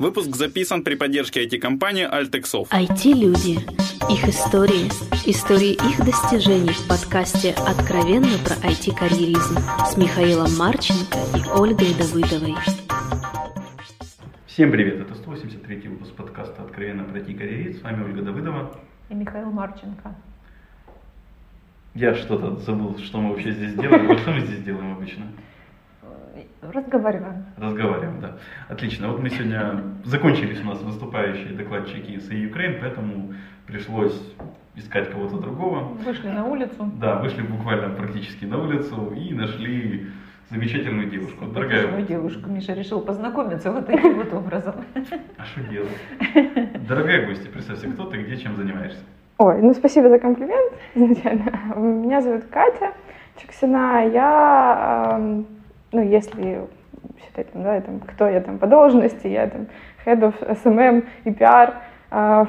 Выпуск записан при поддержке IT-компании Altexov. IT-люди. Их истории. Истории их достижений в подкасте «Откровенно про IT-карьеризм» с Михаилом Марченко и Ольгой Давыдовой. Всем привет, это 183 выпуск подкаста «Откровенно про IT-карьеризм». С вами Ольга Давыдова. И Михаил Марченко. Я что-то забыл, что мы вообще здесь делаем. Что мы здесь делаем обычно? Разговариваем. Разговариваем, да. Отлично. Вот мы сегодня закончились у нас выступающие докладчики из Украины, поэтому пришлось искать кого-то другого. Вышли на улицу. Да, вышли буквально практически на улицу и нашли замечательную девушку. Дорогая девушку. Миша решил познакомиться вот таким вот образом. А что делать? Дорогая гостья, представься, кто ты, где, чем занимаешься? Ой, ну спасибо за комплимент изначально. Меня зовут Катя Чуксина. Я эм, ну, если считать, там, да, там, кто я там по должности, я там head of SMM и PR э,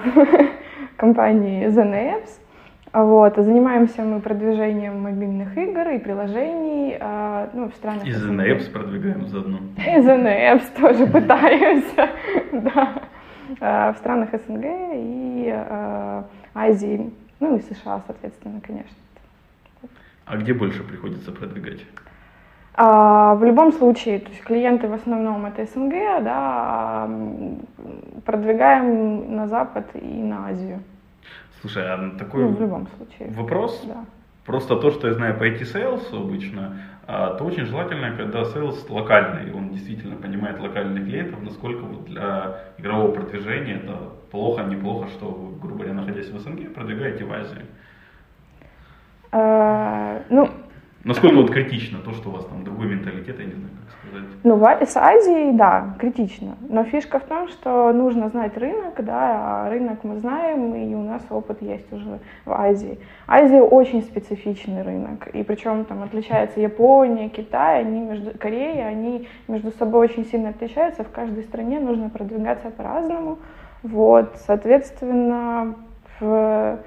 компании ZenApps. Вот, занимаемся мы продвижением мобильных игр и приложений э, ну, в странах И ZenApps продвигаем заодно. И ZenApps тоже пытаемся, да. Э, в странах СНГ и э, Азии, ну и США, соответственно, конечно. А где больше приходится продвигать? А, в любом случае, то есть клиенты в основном это СНГ, да, продвигаем на Запад и на Азию. Слушай, а такой ну, в любом случае. вопрос, да. просто то, что я знаю по IT-sales обычно, а, то очень желательно, когда sales локальный, он действительно понимает локальных клиентов, насколько вот для игрового продвижения это плохо, неплохо, что вы, грубо говоря, находясь в СНГ, продвигаете в Азию. А, ну, Насколько вот критично то, что у вас там другой менталитет, я не знаю, как сказать. Ну, с Азией, да, критично. Но фишка в том, что нужно знать рынок, да, а рынок мы знаем, и у нас опыт есть уже в Азии. Азия очень специфичный рынок, и причем там отличается Япония, Китай, они между, Корея, они между собой очень сильно отличаются, в каждой стране нужно продвигаться по-разному. Вот, соответственно, в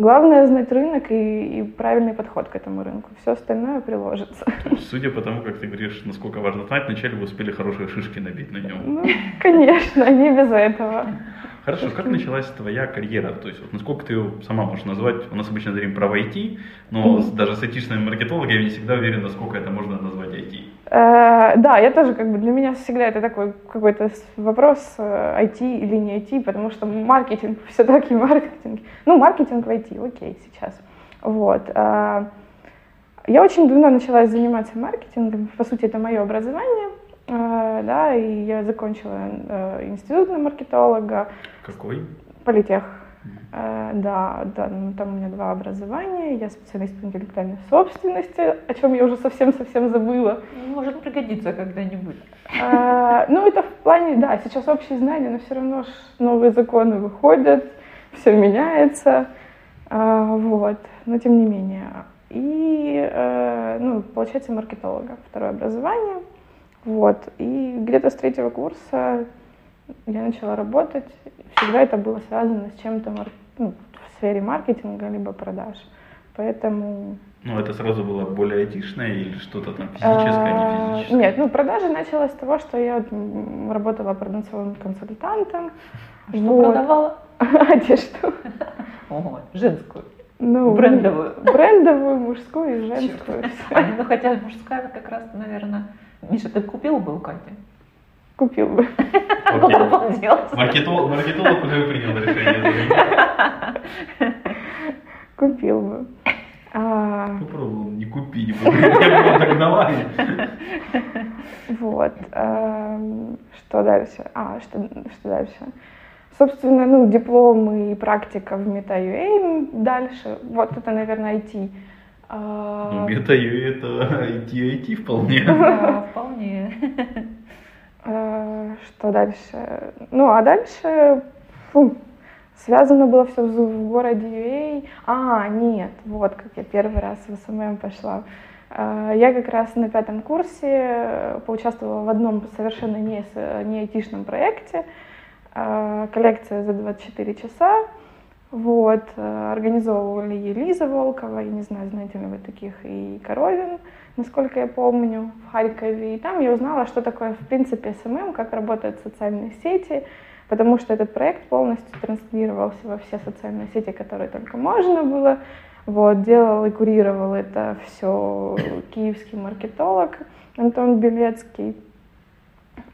Главное знать рынок и, и правильный подход к этому рынку. Все остальное приложится. Судя по тому, как ты говоришь, насколько важно знать, вначале вы успели хорошие шишки набить на нем. Ну, конечно, не без этого. Хорошо, как началась твоя карьера? То есть, вот, насколько ты ее сама можешь назвать? У нас обычно говорим про IT, но mm-hmm. даже с айтишными маркетологами я не всегда уверен, насколько это можно назвать IT. Э, да, я тоже, как бы, для меня всегда это такой какой-то вопрос, IT э, или не IT, потому что маркетинг, все-таки маркетинг. Ну, маркетинг в IT, окей, сейчас. Вот. Э, я очень давно начала заниматься маркетингом, по сути, это мое образование, да, и я закончила институт на маркетолога. Какой? Политех. Э, да, да, ну, там у меня два образования, я специалист по интеллектуальной собственности, о чем я уже совсем-совсем забыла. Может пригодиться когда-нибудь. Э, ну, это в плане, да, сейчас общие знания, но все равно новые законы выходят, все меняется, э, вот, но тем не менее. И, ну, получается, маркетолога, второе образование, вот, и где-то с третьего курса я начала работать, всегда это было связано с чем-то ну, в сфере маркетинга либо продаж. Поэтому... Ну, это сразу было более айтишное или что-то там физическое, не а, физическое? Нет, ну, продажи началось с того, что я работала продавцовым консультантом. Что вот. продавала? Одежду. Ого, женскую. Ну, брендовую. Брендовую, мужскую и женскую. Ну, хотя мужская как раз, наверное... Миша, ты купил бы у Кати? Купил бы. Маркетолог, маркетолог уже принял решение. Купил бы. А... Попробовал не купи, не буду. Я бы догнала. Вот. Эм, что дальше? А, что, что дальше? Собственно, ну, диплом и практика в MetaUA дальше. Вот это, наверное, IT. А, ну, MetaUA это IT, IT вполне. Да, вполне. Э, что дальше? Ну, а дальше фу, связано было все в, городе Юэй. А, нет, вот как я первый раз в СММ пошла. Э, я как раз на пятом курсе поучаствовала в одном совершенно не, не айтишном проекте. Э, коллекция за 24 часа. Вот, э, организовывали и Лиза Волкова, я не знаю, знаете ли вы таких, и Коровин, насколько я помню, в Харькове. И там я узнала, что такое, в принципе, SMM, как работают социальные сети, потому что этот проект полностью транслировался во все социальные сети, которые только можно было. Вот, делал и курировал это все киевский маркетолог Антон Белецкий.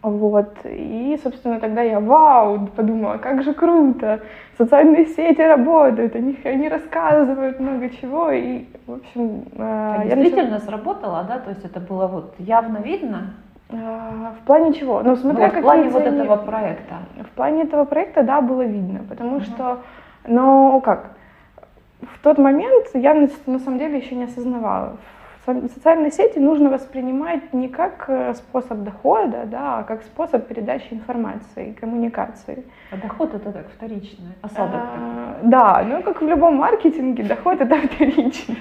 Вот. И, собственно, тогда я, вау, подумала, как же круто, социальные сети работают, они, они рассказывают много чего, и, в общем... Э, я действительно начала... сработало, да, то есть это было вот явно видно? Э, в плане чего? Ну, смотря ну, в плане вот этого проекта. В плане этого проекта, да, было видно, потому угу. что, ну, как, в тот момент я на самом деле еще не осознавала, социальные сети нужно воспринимать не как э, способ дохода, да, а как способ передачи информации, коммуникации. А доход это так вторичный, осадок а, Да, ну как в любом маркетинге, доход это вторичный.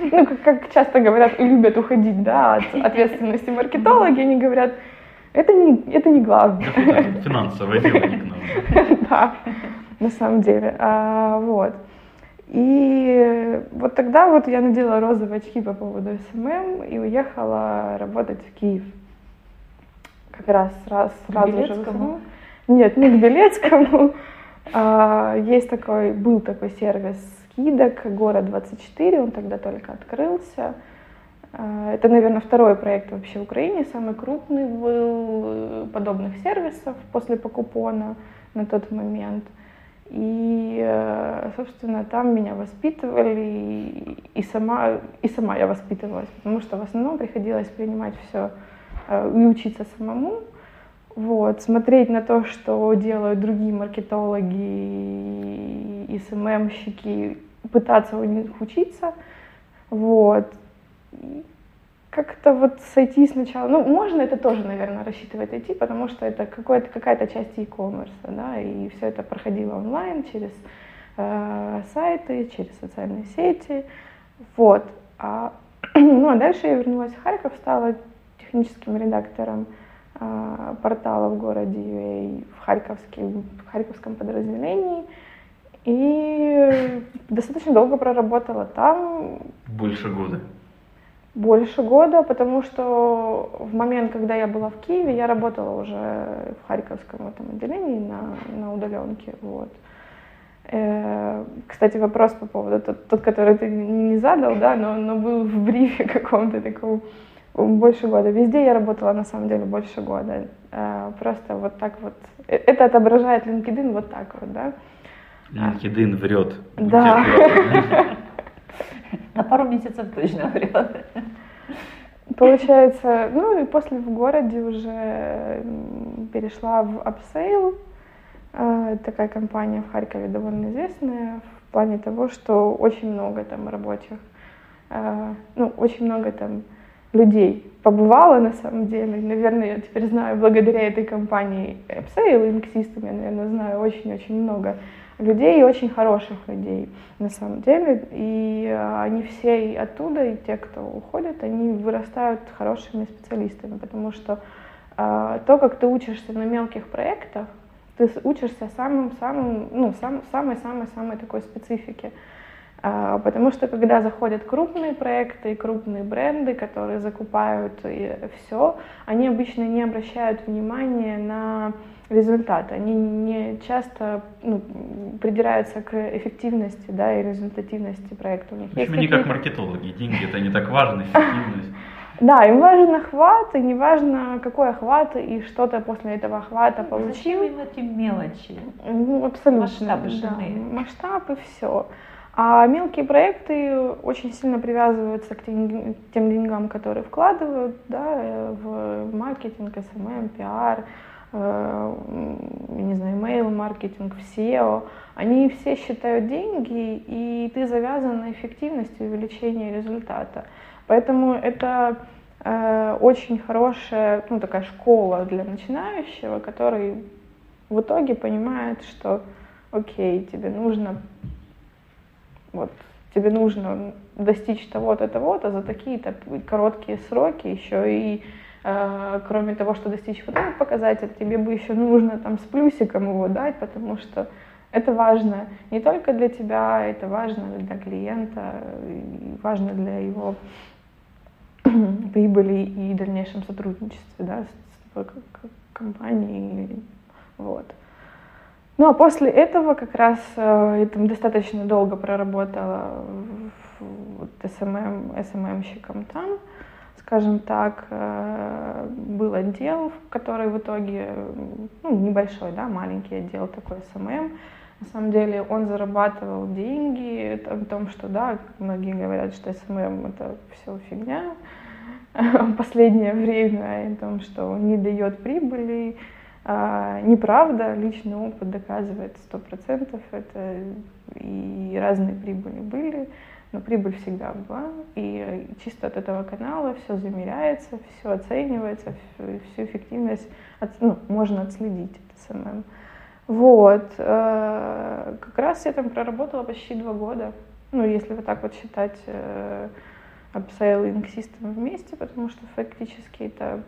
Ну, как, как часто говорят и любят уходить да, от ответственности маркетологи, они говорят, это не, это не главное. Финансовое дело не к нам. Да, на самом деле. А, вот. И вот тогда вот я надела розовые очки по поводу SMM и уехала работать в Киев. Как раз раз, сразу же. В Нет, не к Белецкому. А, есть такой, был такой сервис скидок, город 24, он тогда только открылся. А, это, наверное, второй проект вообще в Украине, самый крупный был подобных сервисов после покупона на тот момент. И, э, собственно, там меня воспитывали, и сама, и сама я воспитывалась, потому что в основном приходилось принимать все э, и учиться самому, вот, смотреть на то, что делают другие маркетологи и СММщики, пытаться у них учиться, вот как-то вот сойти сначала, ну, можно это тоже, наверное, рассчитывать идти, потому что это какая-то часть e-commerce, да, и все это проходило онлайн через э, сайты, через социальные сети, вот. А, ну, а дальше я вернулась в Харьков, стала техническим редактором э, портала в городе UA в, Харьковском, в Харьковском подразделении, и достаточно долго проработала там. Больше года больше года, потому что в момент, когда я была в Киеве, я работала уже в Харьковском этом отделении на, на удаленке. Вот. Э, кстати, вопрос по поводу, тот, тот, который ты не задал, да, но, но был в брифе каком-то таком больше года. Везде я работала на самом деле больше года. Э, просто вот так вот. Э, это отображает LinkedIn вот так вот, да. LinkedIn врет. Да. На пару месяцев точно врет. Получается, ну и после в городе уже перешла в Upsale. Э, такая компания в Харькове довольно известная в плане того, что очень много там рабочих, э, ну, очень много там людей побывала на самом деле. Наверное, я теперь знаю, благодаря этой компании Upsale и я, наверное, знаю очень-очень много людей, очень хороших людей на самом деле. И э, они все и оттуда, и те, кто уходит, они вырастают хорошими специалистами, потому что э, то, как ты учишься на мелких проектах, ты учишься самым-самым, ну, сам, самой-самой-самой такой специфике. А, потому что когда заходят крупные проекты и крупные бренды, которые закупают все, они обычно не обращают внимания на результаты. Они не часто ну, придираются к эффективности да, и результативности проекта. У них Почему есть не как маркетологи? Деньги это не так важно, эффективность. Да, им важен охват, и не важно, какой охват, и что то после этого охвата ну, получил. Зачем им эти мелочи? Ну, абсолютно. Масштабы да, Масштаб и все. А мелкие проекты очень сильно привязываются к тем, деньгам, которые вкладывают да, в маркетинг, SMM, пиар, э, не знаю, email маркетинг, в SEO. Они все считают деньги, и ты завязан на эффективность и увеличение результата. Поэтому это э, очень хорошая, ну, такая школа для начинающего, который в итоге понимает, что окей, тебе нужно вот тебе нужно достичь того-то, того-то за такие-то короткие сроки, еще и э, кроме того, что достичь вот этот показатель, тебе бы еще нужно там с плюсиком его дать, потому что Это важно не только для тебя, это важно для клиента, важно для его прибыли и дальнейшем сотрудничестве да, с компанией. Вот. Ну а после этого как раз э, я там достаточно долго проработала вот, SMM, SMM щиком там, скажем так, э, был отдел, который в итоге, ну, небольшой, да, маленький отдел такой SMM, на самом деле он зарабатывал деньги о том, что, да, многие говорят, что SMM это все фигня, последнее время, о том, что не дает прибыли, а, неправда, личный опыт доказывает сто процентов это. И разные прибыли были, но прибыль всегда была, и чисто от этого канала все замеряется, все оценивается, всю эффективность от, ну, можно отследить это самое. Вот, э, как раз я там проработала почти два года, ну, если вот так вот считать э, upselling system вместе, потому что фактически это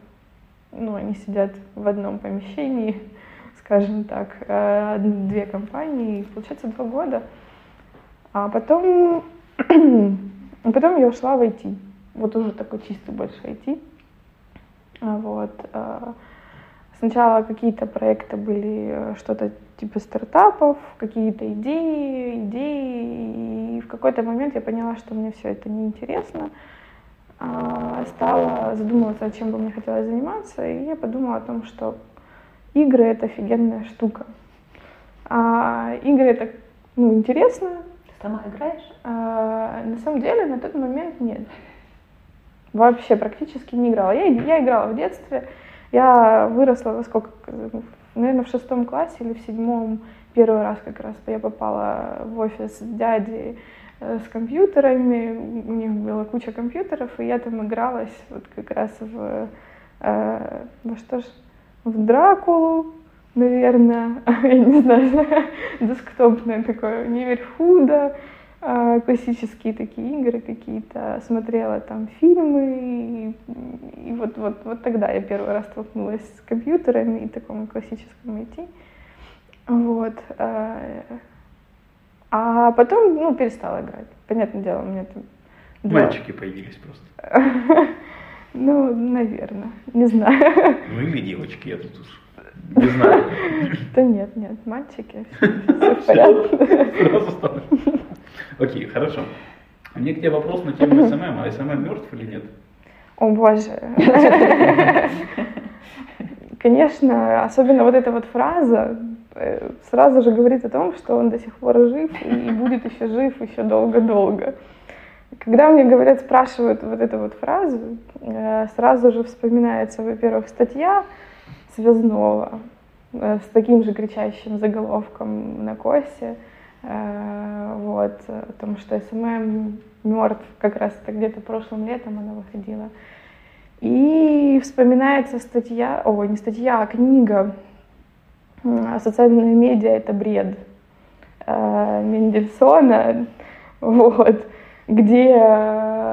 ну, они сидят в одном помещении, скажем так, э, две компании, получается два года. А потом, потом я ушла в IT, вот уже такой чистый больше IT. А вот. Э, сначала какие-то проекты были, э, что-то типа стартапов, какие-то идеи, идеи, и в какой-то момент я поняла, что мне все это неинтересно. интересно стала задумываться, чем бы мне хотелось заниматься, и я подумала о том, что игры — это офигенная штука. А игры — это ну, интересно. Ты сама играешь? А, на самом деле на тот момент нет. Вообще практически не играла. Я, я играла в детстве. Я выросла во сколько, наверное, в шестом классе или в седьмом первый раз как раз я попала в офис дяди с компьютерами, у них была куча компьютеров, и я там игралась вот как раз в, э, во что ж, в Дракулу, наверное, я не знаю, десктопное такое, Неверхуда, э, классические такие игры какие-то, смотрела там фильмы, и, и вот, вот, вот тогда я первый раз столкнулась с компьютерами и такому классическому IT. Вот. Э, а потом, ну, перестала играть. Понятное дело, у меня там... Мальчики появились просто. Ну, наверное, не знаю. Ну или девочки, я тут уж не знаю. Да нет, нет, мальчики, все в порядке. Окей, хорошо. У меня к тебе вопрос на тему SMM. А SMM мертв или нет? О боже. Конечно, особенно вот эта вот фраза, сразу же говорит о том, что он до сих пор жив и будет еще жив еще долго-долго. Когда мне говорят, спрашивают вот эту вот фразу, э, сразу же вспоминается, во-первых, статья Связного э, с таким же кричащим заголовком на Коссе, вот, о том, что SMM мертв, как раз это где-то прошлым летом она выходила. И вспоминается статья, о, не статья, а книга социальные медиа это бред э, Мендельсона, вот, где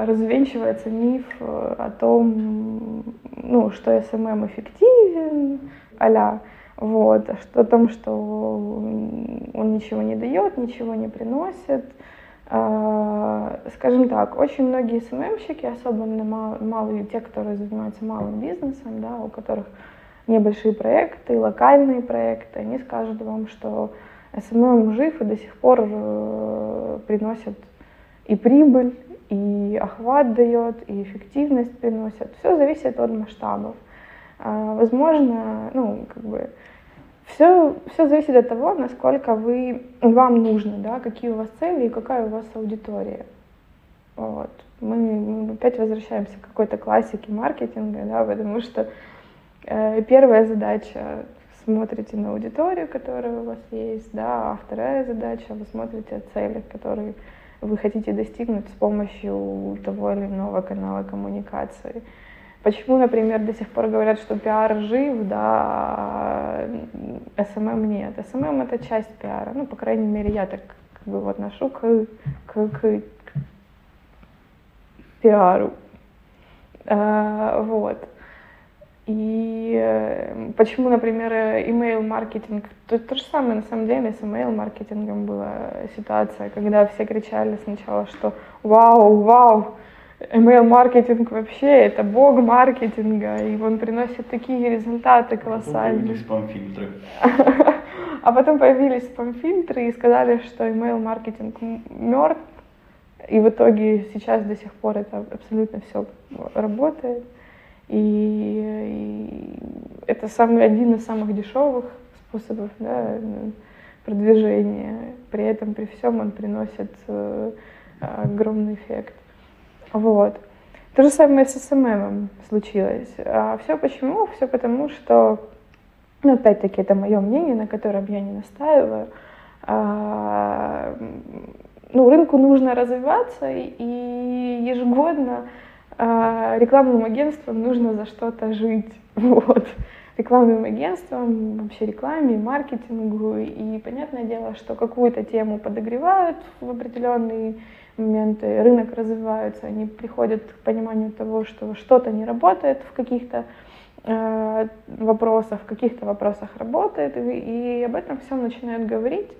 развенчивается миф о том, ну, что СММ эффективен, а вот, о том, что он ничего не дает, ничего не приносит. Э, скажем так, очень многие СММщики, особенно малые, те, которые занимаются малым бизнесом, да, у которых небольшие проекты, локальные проекты, они скажут вам, что СММ жив и до сих пор э, приносит и прибыль, и охват дает, и эффективность приносит. Все зависит от масштабов. А, возможно, ну, как бы, все, все зависит от того, насколько вы, вам нужно, да, какие у вас цели и какая у вас аудитория. Вот. Мы, мы опять возвращаемся к какой-то классике маркетинга, да, потому что первая задача смотрите на аудиторию, которая у вас есть, да, а вторая задача вы смотрите о целях, которые вы хотите достигнуть с помощью того или иного канала коммуникации. Почему, например, до сих пор говорят, что пиар жив, да, а СММ нет. СММ это часть пиара. Ну, по крайней мере, я так как бы отношу к, к, к, к пиару. А, вот. И э, почему, например, email-маркетинг, то, то же самое на самом деле с email-маркетингом была ситуация, когда все кричали сначала, что вау, вау, email-маркетинг вообще это бог маркетинга, и он приносит такие результаты колоссальные. спам-фильтры. А потом появились спам-фильтры и сказали, что email-маркетинг мертв, и в итоге сейчас до сих пор это абсолютно все работает. И, и это самый, один из самых дешевых способов да, продвижения. При этом, при всем он приносит э, огромный эффект. Вот. То же самое с СММ случилось. А все почему? Все потому, что, ну, опять-таки, это мое мнение, на котором я не настаиваю. А, ну, рынку нужно развиваться, и ежегодно рекламным агентствам нужно за что-то жить. Вот. Рекламным агентствам, вообще рекламе, маркетингу. И понятное дело, что какую-то тему подогревают в определенные моменты, рынок развивается, они приходят к пониманию того, что что-то не работает в каких-то э, вопросах, в каких-то вопросах работает, и, и об этом всем начинают говорить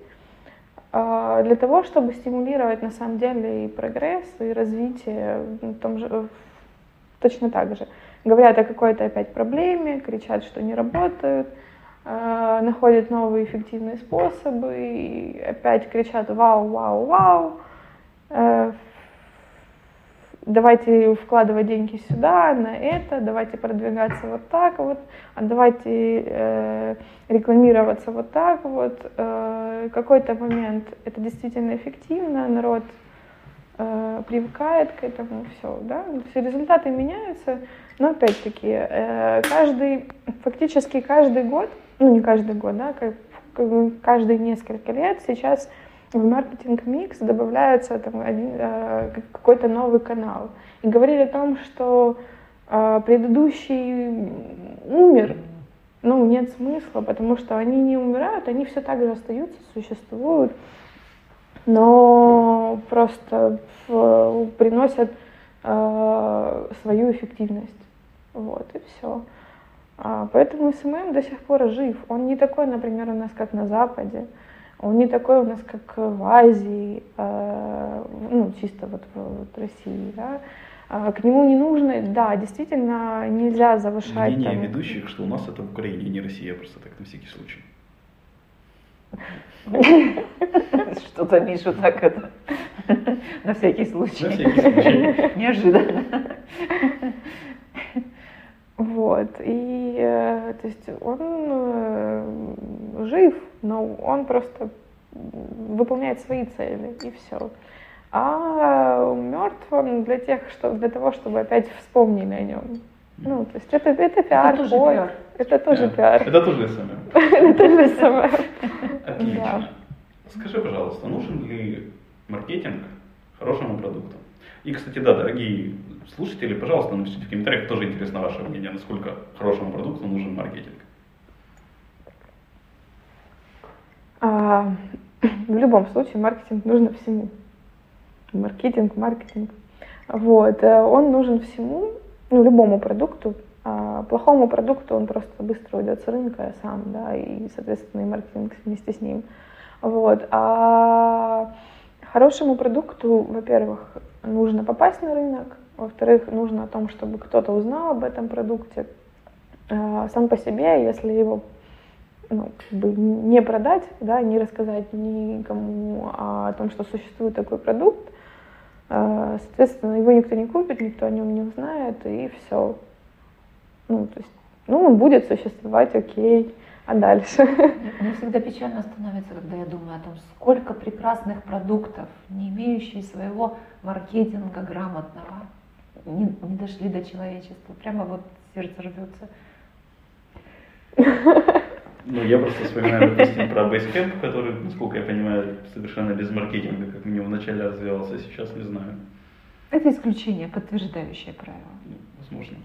э, для того, чтобы стимулировать на самом деле и прогресс, и развитие в том же, точно так же. Говорят о какой-то опять проблеме, кричат, что не работают, э, находят новые эффективные способы, и опять кричат «Вау, вау, вау!», э, давайте вкладывать деньги сюда, на это, давайте продвигаться вот так вот, а давайте э, рекламироваться вот так вот. Э, какой-то момент это действительно эффективно, народ э, привыкает к этому, все, да, все результаты меняются, но опять-таки э, каждый, фактически каждый год, ну не каждый год, да, как, каждые несколько лет сейчас в маркетинг-микс добавляется там, один, э, какой-то новый канал. И говорили о том, что э, предыдущий умер, ну, нет смысла, потому что они не умирают, они все так же остаются, существуют, но просто э, приносят э, свою эффективность. Вот, и все. А, поэтому СММ до сих пор жив. Он не такой, например, у нас, как на Западе. Он не такой у нас, как в Азии, э, ну, чисто вот в вот России, да. А к нему не нужно, да, действительно, нельзя завышать. Мнение там... ведущих, что у нас это в Украине, а не Россия, просто так на всякий случай. Что-то Мишу так это, на всякий случай. На всякий случай. Неожиданно. Вот, и э, то есть он э, жив, но он просто выполняет свои цели, и все. А мертв он для тех, что для того, чтобы опять вспомнили о нем. Ну, то есть это, это пиар, Это тоже ход, пиар. это тоже пиар. Это тоже СММ. Это тоже самое. Отлично. Скажи, пожалуйста, нужен ли маркетинг хорошему продукту? И, кстати, да, дорогие слушатели, пожалуйста, напишите в комментариях, тоже интересно ваше мнение, насколько хорошему продукту нужен маркетинг. А, в любом случае маркетинг нужно всему. Маркетинг, маркетинг. Вот. э, Он нужен всему, ну, любому продукту. А плохому продукту он просто быстро уйдет с рынка сам, да, и, соответственно, и маркетинг вместе с ним. Вот. А хорошему продукту, во-первых, нужно попасть на рынок, во-вторых, нужно о том, чтобы кто-то узнал об этом продукте. А Сам по себе, если его ну, как бы не продать, да, не рассказать никому о том, что существует такой продукт, э, соответственно, его никто не купит, никто о нем не узнает, и все. Ну, то есть, ну, он будет существовать, окей, а дальше? Мне всегда печально становится, когда я думаю о том, сколько прекрасных продуктов, не имеющие своего маркетинга грамотного, не, не дошли до человечества. Прямо вот сердце рвется. Ну, я просто вспоминаю, допустим, про Basecamp, который, насколько я понимаю, совершенно без маркетинга, как минимум вначале развивался, а сейчас не знаю. Это исключение, подтверждающее правило. Ну, возможно.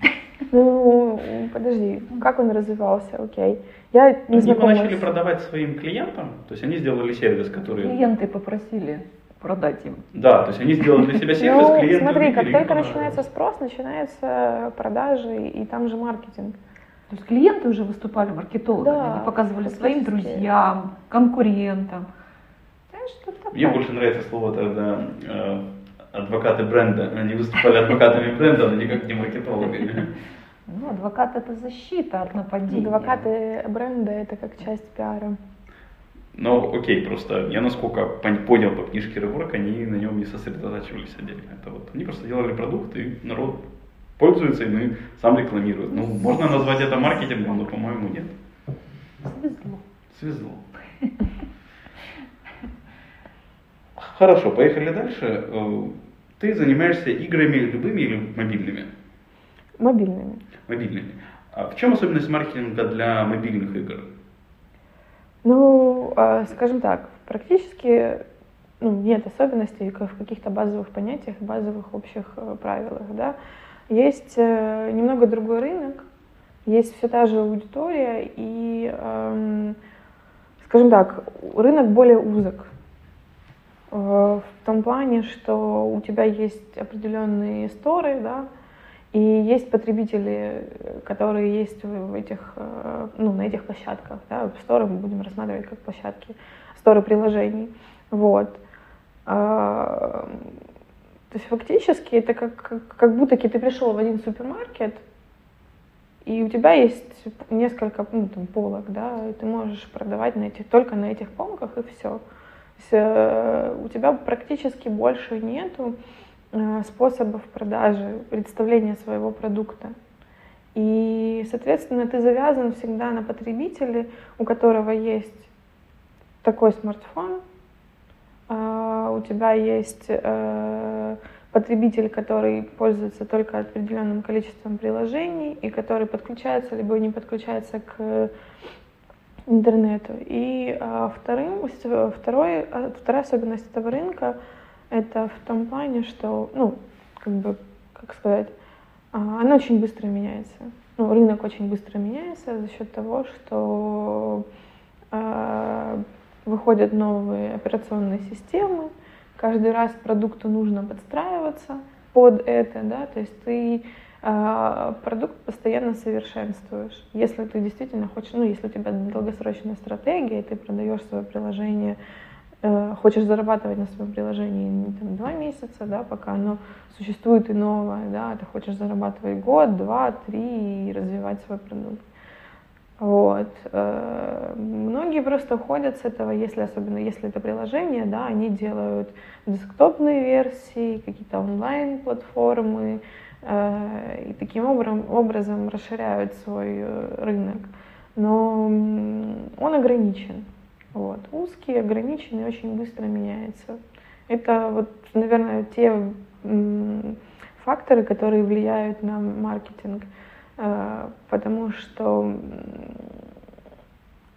Ну, подожди, как он развивался, окей. Я не Они его начали продавать своим клиентам, то есть они сделали сервис, который... Клиенты попросили продать им. Да, то есть они сделали для себя сервис, Ну, клиенты смотри, как только начинается спрос, начинается продажи, и там же маркетинг. То есть клиенты уже выступали маркетологами, Да, они показывали своим друзьям, конкурентам. Знаешь, Мне больше нравится слово тогда э, адвокаты бренда. Они выступали адвокатами бренда, но никак не маркетологами. Ну, адвокат это защита от нападения. Адвокаты бренда это как часть пиара. Но окей, просто я насколько пон- понял по книжке Реворк, они на нем не сосредотачивались отдельно. Это вот, они просто делали продукт, и народ пользуется и сам рекламирует. Ну, можно назвать это маркетингом, но, по-моему, нет. Свезло. Свезло. Хорошо, поехали дальше. Э, Ты занимаешься играми любыми или мобильными? Мобильными. Мобильными. А в чем особенность маркетинга для мобильных игр? Ну, а, скажем так, практически ну, нет особенностей в каких-то базовых понятиях, базовых общих э, правилах, да. Есть э, немного другой рынок, есть все та же аудитория и, эм, скажем так, рынок более узок. Э, В том плане, что у тебя есть определенные сторы, да, и есть потребители, которые есть в этих, э, ну, на этих площадках. Да? Сторы мы будем рассматривать как площадки, сторы приложений. Вот. А, То есть фактически это как, как будто ты пришел в один супермаркет, и у тебя есть несколько ну, там, полок, да, и ты можешь продавать на этих, только на этих полках, и все. Э, у тебя практически больше нету э, способов продажи, представления своего продукта. И, соответственно, ты завязан всегда на потребителя, у которого есть такой смартфон, а, у тебя есть э, потребитель, который пользуется только определенным количеством приложений и который подключается либо не подключается к интернету. И а, вторым, второй, а, вторая особенность этого рынка это в том плане, что, ну, как бы, как сказать, а, она очень быстро меняется. Ну, рынок очень быстро меняется за счет того, что а, выходят новые операционные системы, каждый раз продукту нужно подстраиваться под это, да, то есть ты продукт постоянно совершенствуешь. Если ты действительно хочешь, ну, если у тебя долгосрочная стратегия, и ты продаешь свое приложение, э, хочешь зарабатывать на своем приложении не там, два месяца, да, пока оно существует и новое, да, ты хочешь зарабатывать год, два, три и развивать свой продукт. Вот. э, Многие просто уходят с этого, если особенно если это приложение, да, они делают десктопные версии, какие-то онлайн-платформы, и таким образом, расширяют свой э, рынок. Но он ограничен. Вот. Узкий, ограниченный, очень быстро меняется. Это вот, наверное, те факторы, которые влияют на маркетинг. Э, потому что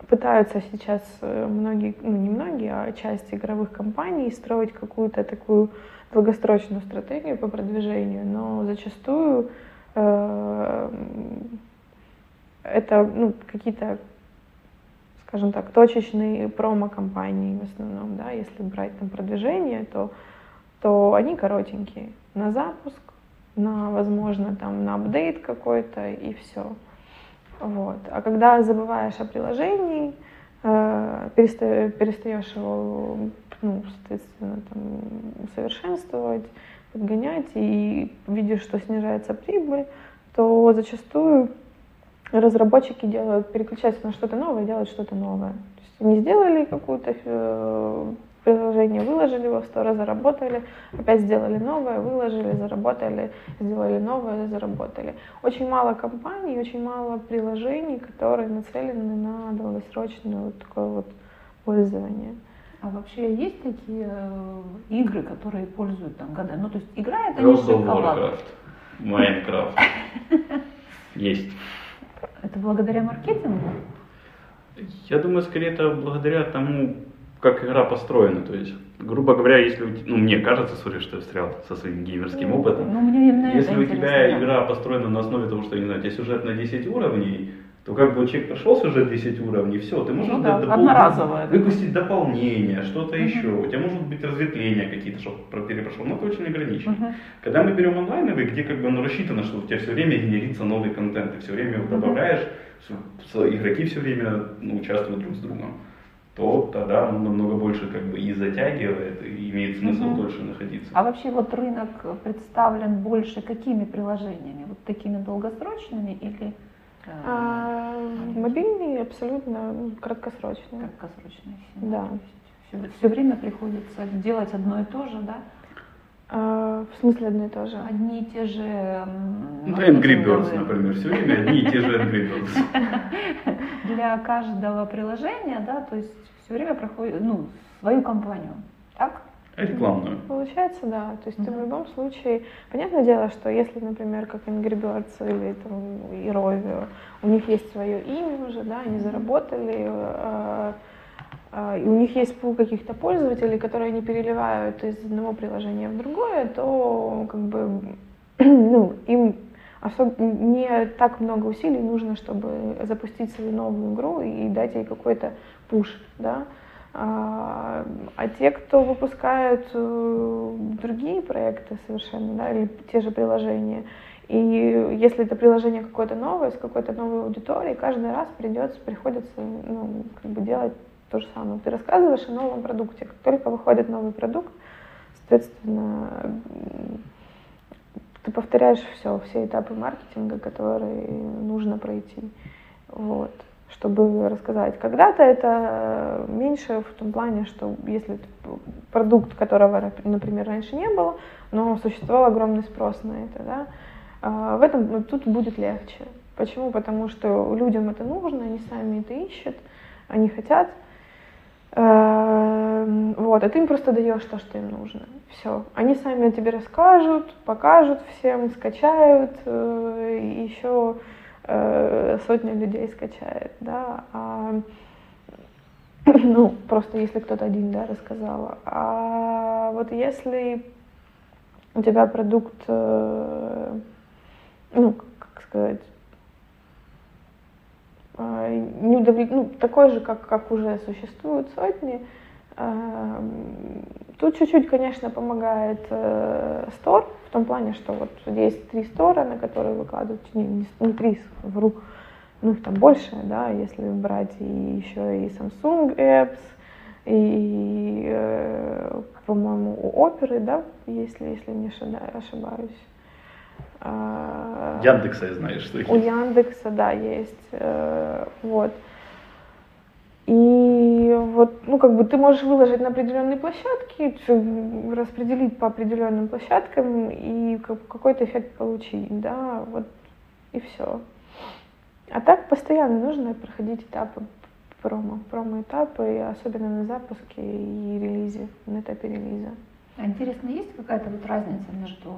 пытаются сейчас э, многие, ну не многие, а часть игровых компаний строить какую-то такую долгосрочную стратегию по продвижению, но зачастую э, это ну, какие-то, скажем так, точечные промо-компании в основном, да, если брать там продвижение, то, то они коротенькие. На запуск, на, возможно, там, на апдейт какой-то и все. Вот. А когда забываешь о приложении, э, переста- перестаешь его, ну, соответственно, там, усовершенствовать, подгонять и видишь, что снижается прибыль, то зачастую разработчики делают, переключаются на что-то новое, делают что-то новое. То есть они сделали какое-то э, приложение, выложили его в сторону, заработали, опять сделали новое, выложили, заработали, сделали новое, заработали. Очень мало компаний, очень мало приложений, которые нацелены на долгосрочное вот такое вот пользование. А вообще есть такие э, игры, которые пользуют там года? Ну, то есть игра это не World of шоколад. Майнкрафт. Есть. Это благодаря маркетингу? Я думаю, скорее это благодаря тому, как игра построена. То есть, грубо говоря, если ну, мне кажется, сори, что я встрял со своим геймерским опытом, Ну, мне это если у тебя да. игра построена на основе того, что, я не знаю, у тебя сюжет на 10 уровней, то как бы человек прошел уже 10 уровней, все, ты можешь Ну да, допол- одноразовое. выпустить дополнение, что-то Мгм. еще. У тебя может быть разветвления какие-то, чтобы перепрошел, но это очень ограничено. Мгм. Когда мы берем онлайновый, где как бы оно рассчитано, что у тебя все время генерится новый контент, ты все время его добавляешь, с- игроки все время ну, участвуют друг с другом, то тогда он намного больше как бы и затягивает, и имеет смысл Мгм. дольше находиться. А вообще вот рынок представлен больше какими приложениями? Вот такими долгосрочными или э, А, мобильный абсолютно ну, краткосрочный. краткосрочные? Да. Все, все время приходится делать одно и то же, да? А, в смысле одно и то же? Одни и те же... Ну, Angry Birds, маркетинговые. например, все время одни и те же Angry Birds. Для каждого приложения, да, то есть все время проходит, ну, свою компанию, так? Рекламную. Получается, да. То есть ты в любом случае, понятное дело, что если, например, как Angry Birds или там Erovio, у них есть свое имя уже, да, они заработали, э, э, и у них есть пул каких-то пользователей, которые они переливают из одного приложения в другое, то как бы, ну, им особо не так много усилий нужно, чтобы запустить свою новую игру и дать ей какой-то пуш, да. А, а те, кто выпускают э, другие проекты совершенно, да, или те же приложения, и если это приложение какое-то новое, с какой-то новой аудиторией, каждый раз придется, приходится ну, как бы делать то же самое. Ты рассказываешь о новом продукте. Как только выходит новый продукт, соответственно, ты повторяешь все, все этапы маркетинга, которые нужно пройти. Вот чтобы рассказать. Когда-то это меньше в том плане, что если продукт, которого, например, раньше не было, но существовал огромный спрос на это, да, а, в этом ну, тут будет легче. Почему? Потому что людям это нужно, они сами это ищут, они хотят. Эм, Вот, а ты им просто даешь то, что им нужно. Все. Они сами тебе расскажут, покажут всем, скачают, э, и еще э, сотня людей скачает, да, а, ну, просто если кто-то один, да, рассказал. А вот если у тебя продукт, э, ну, как сказать, э, не удовлет... ну, такой же, как, как уже существуют сотни, Тут чуть-чуть, конечно, помогает э, стор, в том плане, что вот есть три стора, на которые выкладывают, не, не, не три, вру, ну их там больше, да, если брать и еще и Samsung Apps, и, э, по-моему, у оперы, да, если, если не ошибаюсь. А, Яндекса, я знаю, что у Яндекса, да, есть. э, Вот. И вот, ну, как бы ты можешь выложить на определенные площадки, распределить по определенным площадкам и как- какой-то эффект получить, да, вот и все. А так постоянно нужно проходить этапы промо, промо-этапы, особенно на запуске и релизе, на этапе релиза. А интересно, есть какая-то вот разница между...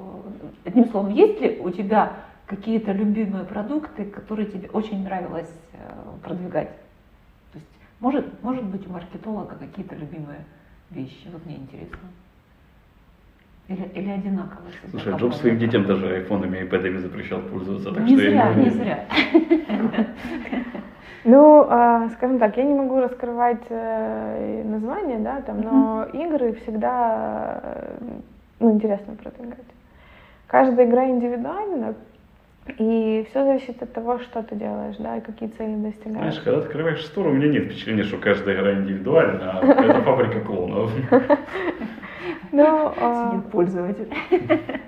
Одним словом, есть ли у тебя какие-то любимые продукты, которые тебе очень нравилось э, продвигать? Может, может быть у маркетолога какие-то любимые вещи? Вот мне интересно. Или, или одинаковые? со Слушай, всех Джобс своим детям даже айфонами и айпэдами запрещал пользоваться, так не что зря, не зря. Ну, а, скажем так, я не могу раскрывать э, название, да, там, но игры всегда, э, ну, интересно продвигать. Каждая игра индивидуальна, и все зависит от того, что ты делаешь, да, и какие цели достигаешь. Знаешь, когда открываешь стор, у меня нет впечатления, что каждая игра индивидуальна, а это фабрика клонов. Ну, а, Сидит пользователь.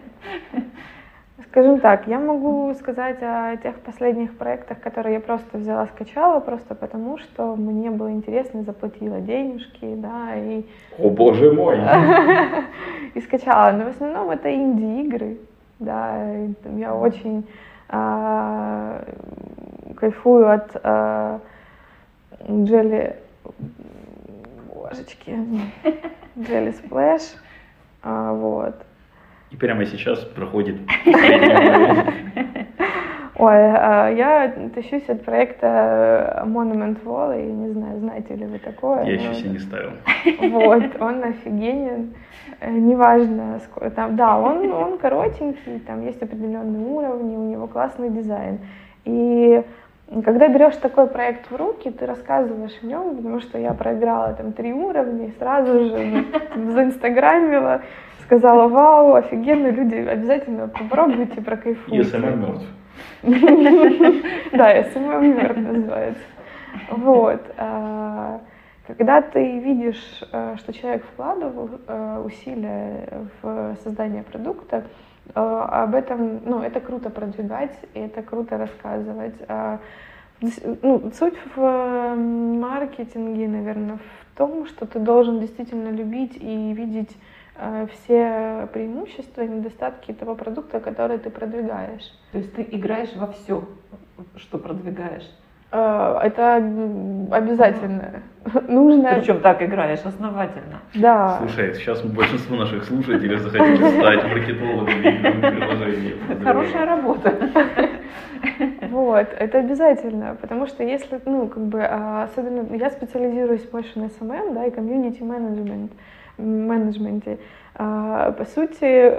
скажем так, я могу сказать о тех последних проектах, которые я просто взяла, скачала, просто потому что мне было интересно, заплатила денежки, да, и О боже мой! и скачала. Но в основном это инди-игры. Да, я очень кайфую от а, Jelly... Божечки. Jelly Splash. А, вот. И прямо сейчас проходит Ой, а, я тащусь от проекта Monument Wall, я не знаю, знаете ли вы такое. Я еще себе не ставил. Вот, он офигенен. Э, Неважно, сколько там, да, он, он коротенький, там есть определенные уровни, у него классный дизайн. И когда берешь такой проект в руки, ты рассказываешь о нем, потому что я проиграла там три уровня и сразу же заинстаграмила, сказала, вау, офигенно, люди, обязательно попробуйте, прокайфуйте. СММ мертв. Да, СММ мертв называется. Вот. А, когда ты видишь, э, что человек вкладывал э, усилия в создание продукта, э, об этом, ну, это круто продвигать, и это круто рассказывать. А, ну, суть в маркетинге, наверное, в том, что ты должен действительно любить и видеть все преимущества и недостатки того продукта, который ты продвигаешь. То есть ты играешь во все, что продвигаешь. Э, это обязательно. Нужно... Причем так играешь основательно. Да. Слушай, сейчас большинство наших слушателей захотели стать маркетологами. Хорошая работа. Вот, это обязательно, потому что если, ну, как бы, а, особенно я специализируюсь больше на SMM, да, и комьюнити менеджмент, менеджменте. А, по сути,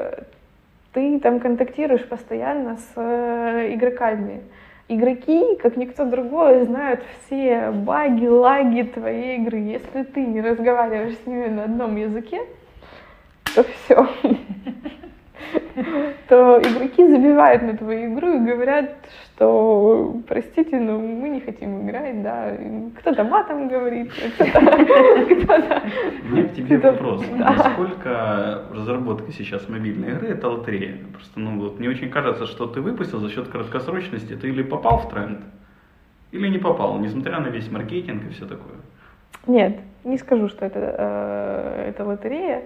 ты там контактируешь постоянно с игроками. Игроки, как никто другой, знают все баги, лаги твоей игры. Если ты не разговариваешь с ними на одном языке, то все. То игроки забивают на твою игру и говорят, что простите, но мы не хотим играть, да. Кто-то матом говорит, кто-то... У меня к тебе вопрос. Насколько разработка сейчас мобильной игры это лотерея? Просто, ну вот, мне очень кажется, что ты выпустил за счет краткосрочности, ты или попал в тренд, или не попал, несмотря на весь маркетинг и все такое. Нет, не скажу, что это, э, это лотерея.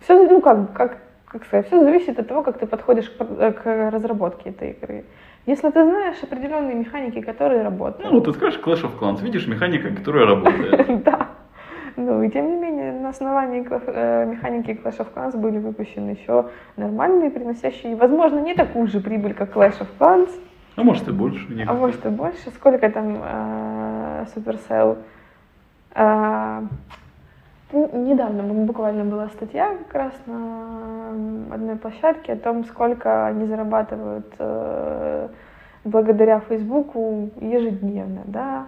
Все, ну как, как, как сказать, все зависит от того, как ты подходишь к, к разработке этой игры. Если ты знаешь определенные механики, которые работают. Ну, ты скажешь Clash of Clans, видишь механика, которая работает. Да. Ну, и тем не менее, на основании э, механики Clash of Clans были выпущены еще нормальные, приносящие, возможно, не такую же прибыль, как Clash of Clans. А может и больше. А может и больше. Сколько там э, Supercell? Э, недавно буквально была статья как раз на одной площадке о том, сколько они зарабатывают э, благодаря Фейсбуку ежедневно, да,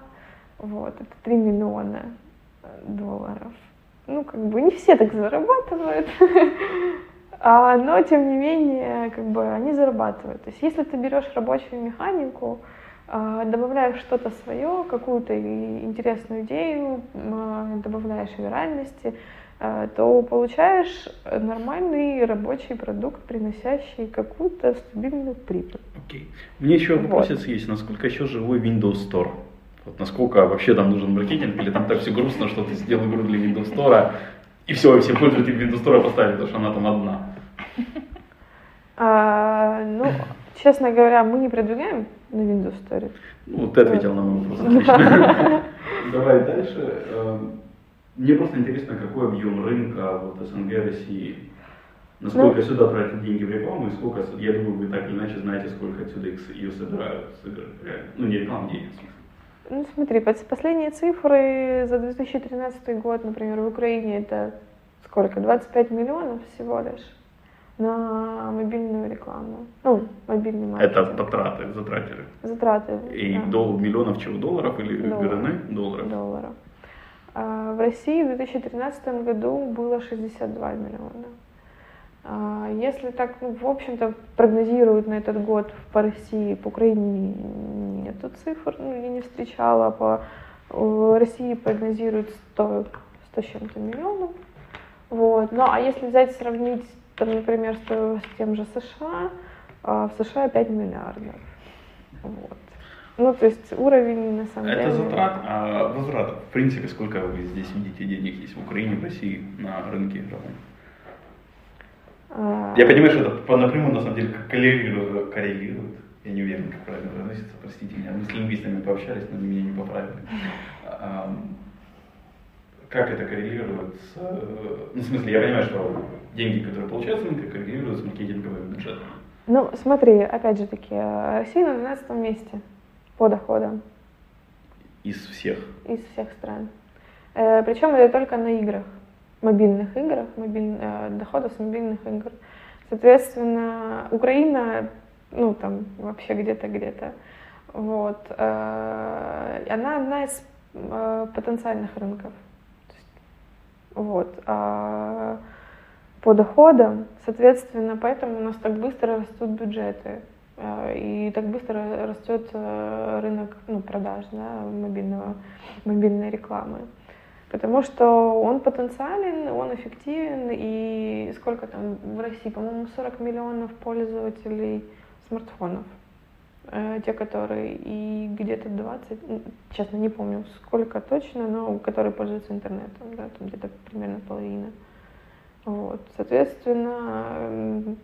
вот, это 3 миллиона долларов. Ну, как бы не все так зарабатывают, а, но тем не менее, как бы они зарабатывают. То есть, если ты берешь рабочую механику, добавляешь что-то свое, какую-то интересную идею, а, добавляешь виральности, а, то получаешь нормальный рабочий продукт, приносящий какую-то стабильную прибыль. Окей. Okay. Мне еще вопрос вот. есть, насколько еще живой Windows Store? Вот насколько вообще там нужен маркетинг, или там так все грустно, что ты сделал игру для Windows Store, и все, и все пользователи Windows Store поставили, потому что она там одна. А, ну, честно говоря, мы не продвигаем на Windows Store. Ну, ты ответил на мой вопрос, отлично. Давай дальше. Эм, мне просто интересно, какой объем рынка вот СНГ России. Насколько ну, сюда тратят деньги в рекламу и сколько, я думаю, вы так или иначе знаете, сколько отсюда ее собирают с игр. Ну, не рекламу, денег, в смысле. Ну, смотри, последние цифры за 2013 год, например, в Украине это сколько? 25 миллионов всего лишь на мобильную рекламу. Ну, мобильный маркетинг. Это затратили? Затраты, И да. до миллионов чего? Долларов или гривны? Долларов. Долларов. А в России в 2013 году было 62 миллиона. А если так, ну, в общем-то, прогнозируют на этот год по России, по Украине нету цифр, ну, я не встречала, по в России прогнозируют 100, 100 с чем-то миллионов. Вот. Ну, а если взять, сравнить там, например, с, тем же США, а в США 5 миллиардов. Вот. Ну, то есть уровень на самом Это деле... Это затрат, а возврат, в принципе, сколько вы здесь видите денег есть в Украине, в России на рынке? А... Я понимаю, что это напрямую на самом деле коррелирует, коррелирует. Я не уверен, как правильно произносится, простите меня. Мы с лингвистами пообщались, но они меня не поправили как это коррелирует с... Э, ну, в смысле, я понимаю, что деньги, которые получаются с рынка, коррелируют с маркетинговым бюджетом. Ну, смотри, опять же таки, Россия на 12 месте по доходам. Из всех? Из всех стран. Э, причем это только на играх, мобильных играх, мобиль, э, доходов с мобильных игр. Соответственно, Украина, ну, там, вообще где-то, где-то Вот. Э, она одна из э, потенциальных рынков. Вот. А по доходам, соответственно, поэтому у нас так быстро растут бюджеты. Э, и так быстро растет рынок ну, продаж да, мобильного, мобильной рекламы. Потому что он потенциален, он эффективен, и сколько там в России, по-моему, 40 миллионов пользователей смартфонов. Э, те, которые и где-то 20, честно не помню сколько точно, но которые пользуются интернетом, да, там где-то примерно половина. Вот. Соответственно,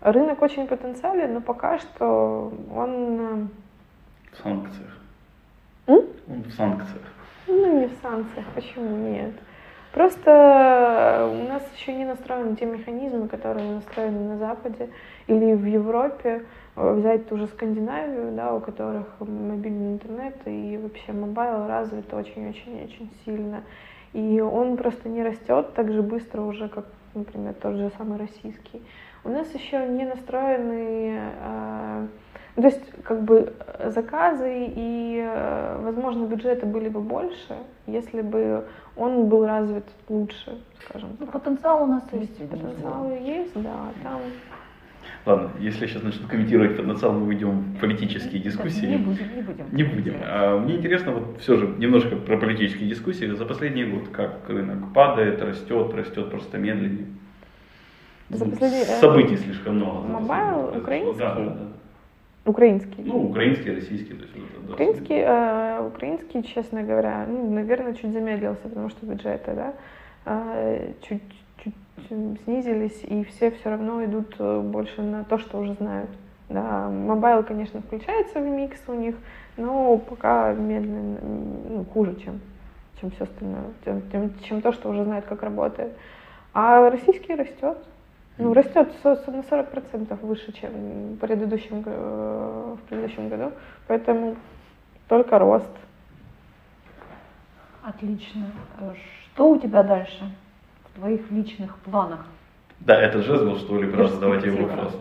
рынок очень потенциален, но пока что он... Э, в санкциях. М? Он в санкциях. Ну, не в санкциях, почему нет? Просто у нас еще не настроены те механизмы, которые настроены на Западе или в Европе. Взять ту же Скандинавию, да, у которых мобильный интернет и вообще mobile развит очень-очень-очень сильно. И он просто не растет так же быстро уже, как, например, тот же самый российский. У нас еще не настроены э, то есть, как бы, заказы и, э, возможно, бюджеты были бы больше, если бы он был развит лучше, скажем ну, так. Потенциал у нас есть. Потенциал есть, да, там... Ладно, если я сейчас начну комментировать потенциал, мы уйдем в политические дискуссии. Не будем, не будем. Не будем. А, мне интересно вот все же немножко про политические дискуссии. За последний год как рынок падает, растет, растет просто медленнее. За последние... Э, Событий слишком много. Mobile украинский? Да, да, да. Украинский. Ну, украинский, российский. То есть, это, украинский, э, украинский, честно говоря, ну, наверное, чуть замедлился, потому что бюджеты, да, э, чуть снизились, и все все равно идут э, больше на то, что уже знают. Да, mobile, конечно, включается в микс у них, но пока медленно, ну, хуже, чем, чем все остальное, чем, чем то, что уже знает, как работает. А российский растет. Ну, растет на 40% выше, чем в предыдущем, э, в предыдущем году, поэтому только рост. Отлично. Что у тебя дальше твоих личных планах? Да, это же был, что ли, просто задавать ей вопрос.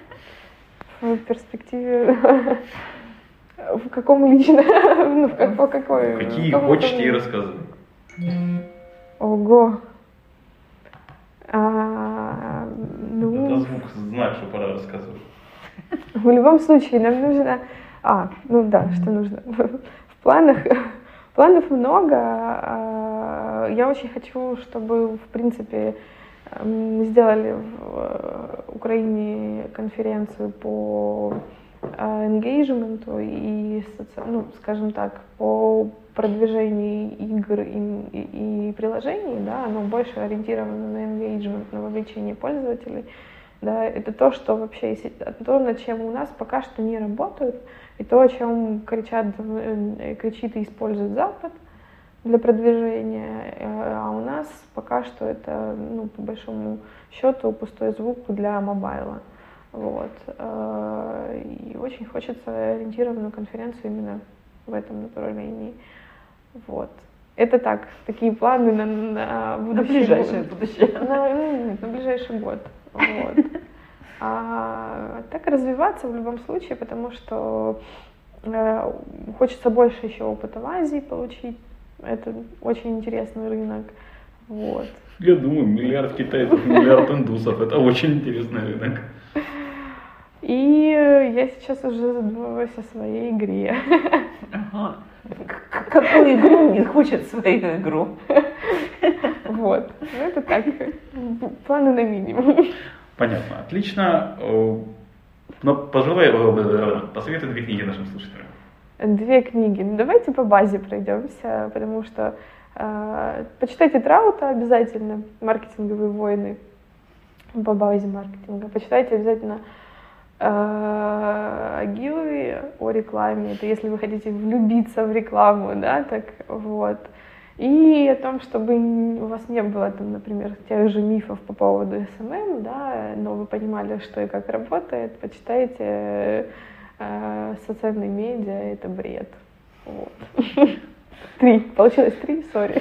В перспективе... В каком лично? Ну, в по какой? Какие хочете и рассказывай. Ого. А, ну... Это звук знак, что пора рассказывать. В любом случае, нам нужно... А, ну да, что нужно. В планах, планов много. А, я очень хочу, чтобы, в принципе, мы сделали в э, Украине конференцию по engagement и, ну, скажем так, по продвижении игр и, и, и приложений, да, оно больше ориентировано на engagement, на вовлечение пользователей. Да, это то, что вообще, то, над чем у нас пока что не работают, и то, о чем кричат, э, кричит и использует Запад для продвижения, э, а у нас пока что это, ну, по большому счету, пустой звук для мобайла. Вот. Э, и очень хочется ориентированную конференцию именно в этом направлении. Вот. Это так, такие планы на, на будущее. На ближайшее будущее. На, на ближайший год. Вот. А так развиваться в любом случае, потому что э, хочется больше еще опыта в Азии получить. Это очень интересный рынок. Вот. Я думаю, миллиард китайцев, миллиард индусов. Это очень интересный рынок. И я сейчас уже задумываюсь о своей игре. Ага. Какую игру не хочет свою игру? Вот. Ну, это так, планы на минимум. Понятно, отлично. Но пожелай, э, посоветуй две книги нашим слушателям. Две книги. Ну, давайте по базе пройдемся, потому что э, почитайте Траута обязательно, «Маркетинговые войны» по базе маркетинга. Почитайте обязательно агилы о рекламе, это если вы хотите влюбиться в рекламу, да, так вот. И о том, чтобы у вас не было, там, например, тех же мифов по поводу SMM, да, но вы понимали, что и как работает, почитайте э, социальные медиа, это бред. Вот. Три. Получилось три, сори.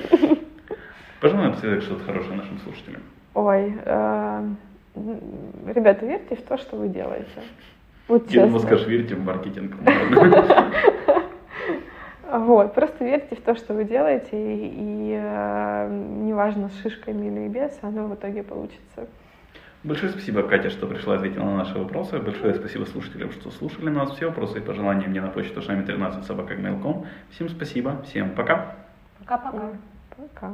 Пожалуй, напоследок что-то хорошее нашим слушателям. Ой, э, ребята, верьте в то, что вы делаете. Вот честно. Маск аж верите в маркетинг. Вот, просто верьте в то, что вы делаете, и, и, э, неважно, с шишками или без, оно в итоге получится. Большое спасибо, Катя, что пришла и ответила на наши вопросы. Большое спасибо слушателям, что слушали нас. Все вопросы и пожелания мне на почту шами 13 собакагmail.com. Всем спасибо, всем пока. Пока-пока. Пока.